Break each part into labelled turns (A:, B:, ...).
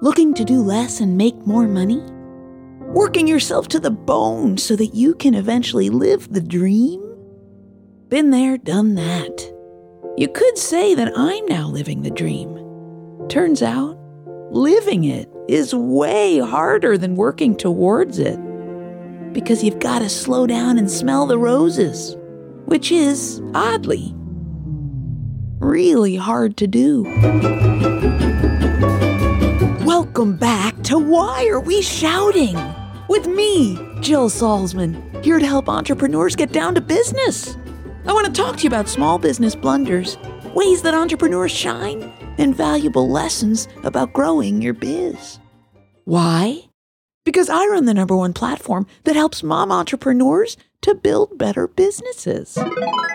A: Looking to do less and make more money? Working yourself to the bone so that you can eventually live the dream? Been there, done that. You could say that I'm now living the dream. Turns out, living it is way harder than working towards it. Because you've got to slow down and smell the roses, which is, oddly, really hard to do. Welcome back to Why Are We Shouting? With me, Jill Salzman, here to help entrepreneurs get down to business. I want to talk to you about small business blunders, ways that entrepreneurs shine, and valuable lessons about growing your biz. Why? Because I run the number one platform that helps mom entrepreneurs to build better businesses.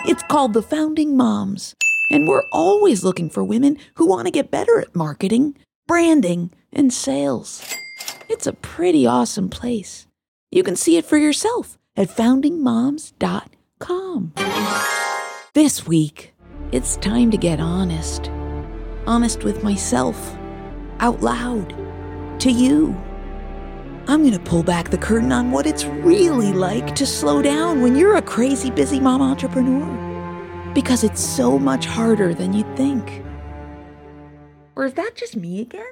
A: It's called The Founding Moms, and we're always looking for women who want to get better at marketing, branding, and sales. It's a pretty awesome place. You can see it for yourself at foundingmoms.com. This week, it's time to get honest. Honest with myself, out loud, to you. I'm going to pull back the curtain on what it's really like to slow down when you're a crazy busy mom entrepreneur. Because it's so much harder than you'd think. Or is that just me again?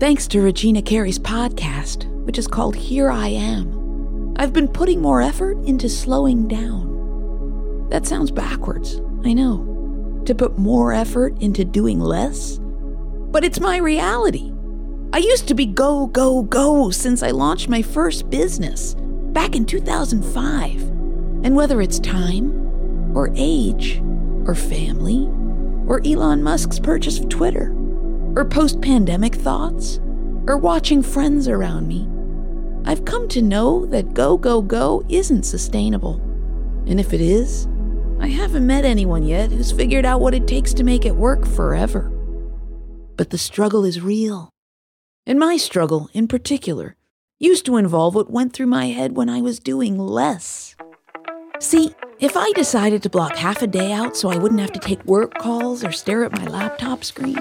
A: Thanks to Regina Carey's podcast, which is called Hear I Am, I've been putting more effort into slowing down. That sounds backwards, I know. To put more effort into doing less? But it's my reality. I used to be go, go, go since I launched my first business back in 2005. And whether it's time, or age, or family, or Elon Musk's purchase of Twitter, or post pandemic thoughts, or watching friends around me, I've come to know that go, go, go isn't sustainable. And if it is, I haven't met anyone yet who's figured out what it takes to make it work forever. But the struggle is real. And my struggle, in particular, used to involve what went through my head when I was doing less. See, if I decided to block half a day out so I wouldn't have to take work calls or stare at my laptop screen,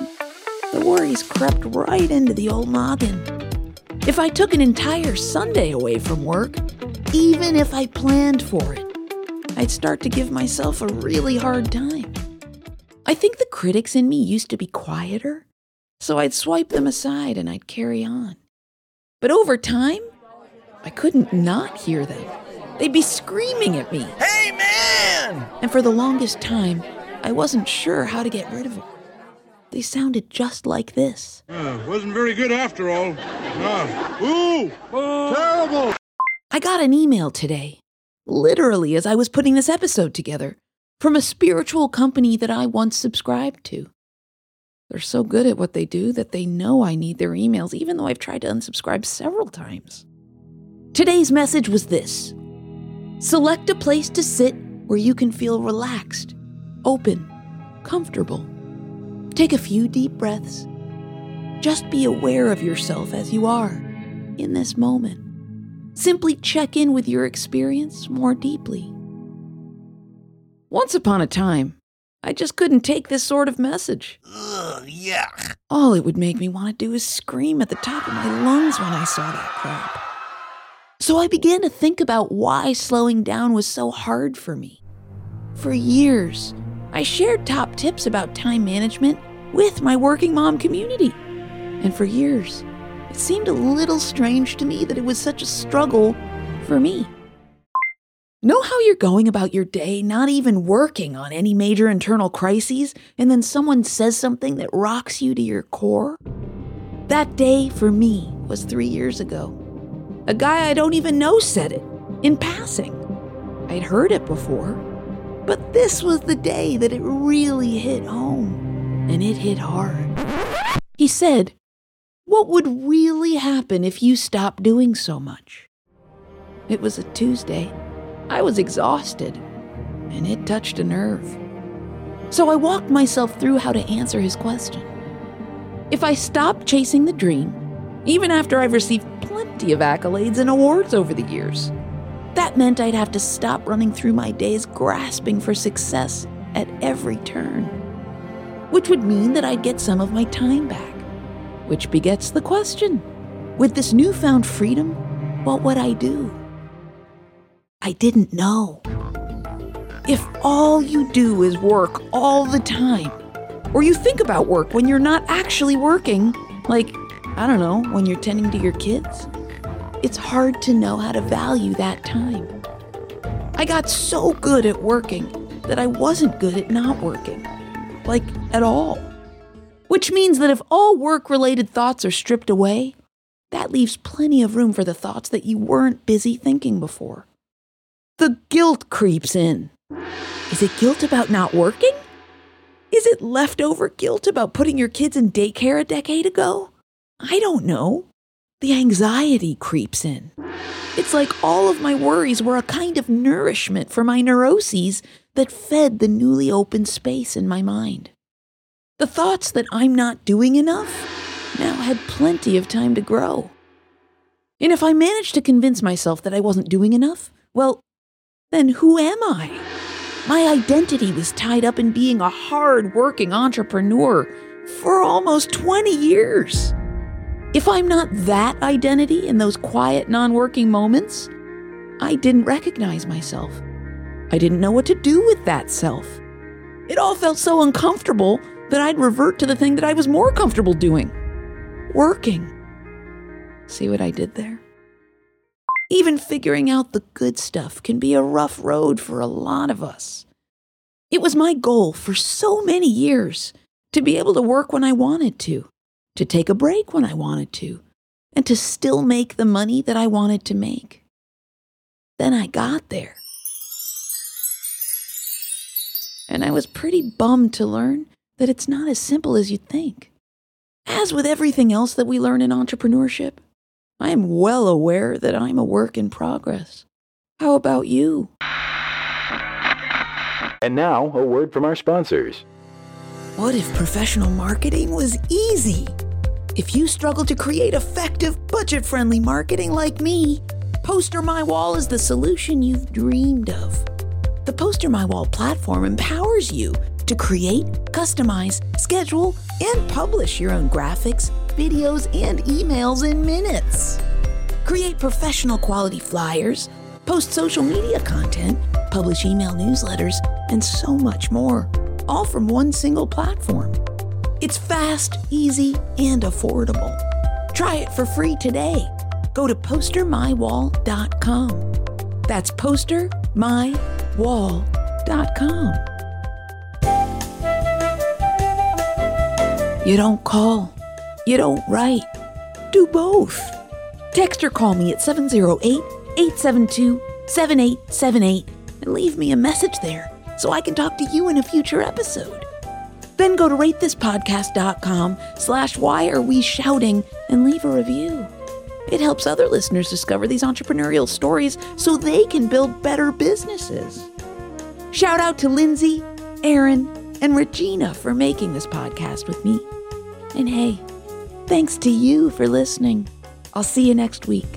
A: the worries crept right into the old noggin. If I took an entire Sunday away from work, even if I planned for it, I'd start to give myself a really hard time. I think the critics in me used to be quieter, so I'd swipe them aside and I'd carry on. But over time, I couldn't not hear them. They'd be screaming at me.
B: Hey, man!
A: And for the longest time, I wasn't sure how to get rid of them. They sounded just like this.
C: Uh, wasn't very good after all. Uh, ooh, Oh. terrible!
A: I got an email today, literally as I was putting this episode together, from a spiritual company that I once subscribed to. They're so good at what they do that they know I need their emails, even though I've tried to unsubscribe several times. Today's message was this Select a place to sit where you can feel relaxed, open, comfortable. Take a few deep breaths. Just be aware of yourself as you are in this moment. Simply check in with your experience more deeply. Once upon a time, I just couldn't take this sort of message.
B: Ugh, yuck.
A: All it would make me want to do is scream at the top of my lungs when I saw that crap. So I began to think about why slowing down was so hard for me. For years, I shared top tips about time management with my working mom community. And for years, it seemed a little strange to me that it was such a struggle for me. Know how you're going about your day, not even working on any major internal crises, and then someone says something that rocks you to your core? That day for me was three years ago. A guy I don't even know said it, in passing. I'd heard it before, but this was the day that it really hit home, and it hit hard. He said, What would really happen if you stopped doing so much? It was a Tuesday. I was exhausted, and it touched a nerve. So I walked myself through how to answer his question. If I stopped chasing the dream, even after I've received plenty of accolades and awards over the years. That meant I'd have to stop running through my days grasping for success at every turn, which would mean that I'd get some of my time back. Which begets the question with this newfound freedom, what would I do? I didn't know. If all you do is work all the time, or you think about work when you're not actually working, like, I don't know, when you're tending to your kids, it's hard to know how to value that time. I got so good at working that I wasn't good at not working. Like, at all. Which means that if all work related thoughts are stripped away, that leaves plenty of room for the thoughts that you weren't busy thinking before. The guilt creeps in. Is it guilt about not working? Is it leftover guilt about putting your kids in daycare a decade ago? I don't know the anxiety creeps in. It's like all of my worries were a kind of nourishment for my neuroses that fed the newly opened space in my mind. The thoughts that I'm not doing enough now had plenty of time to grow. And if I managed to convince myself that I wasn't doing enough, well, then who am I? My identity was tied up in being a hard working entrepreneur for almost 20 years. If I'm not that identity in those quiet, non working moments, I didn't recognize myself. I didn't know what to do with that self. It all felt so uncomfortable that I'd revert to the thing that I was more comfortable doing working. See what I did there? Even figuring out the good stuff can be a rough road for a lot of us. It was my goal for so many years to be able to work when I wanted to, to take a break when I wanted to, and to still make the money that I wanted to make. Then I got there. And I was pretty bummed to learn that it's not as simple as you'd think. As with everything else that we learn in entrepreneurship, I am well aware that I'm a work in progress. How about you?
D: And now, a word from our sponsors.
A: What if professional marketing was easy? If you struggle to create effective, budget friendly marketing like me, Poster My Wall is the solution you've dreamed of. The Poster My Wall platform empowers you to create, customize, schedule, and publish your own graphics, videos, and emails in minutes. Create professional quality flyers, post social media content, publish email newsletters, and so much more, all from one single platform. It's fast, easy, and affordable. Try it for free today. Go to postermywall.com. That's postermywall.com. You don't call. You don't write. Do both. Text or call me at 708 872 7878 and leave me a message there so I can talk to you in a future episode. Then go to ratethispodcast.com slash why are we shouting and leave a review. It helps other listeners discover these entrepreneurial stories so they can build better businesses. Shout out to Lindsay, Aaron, and Regina for making this podcast with me. And hey, thanks to you for listening. I'll see you next week.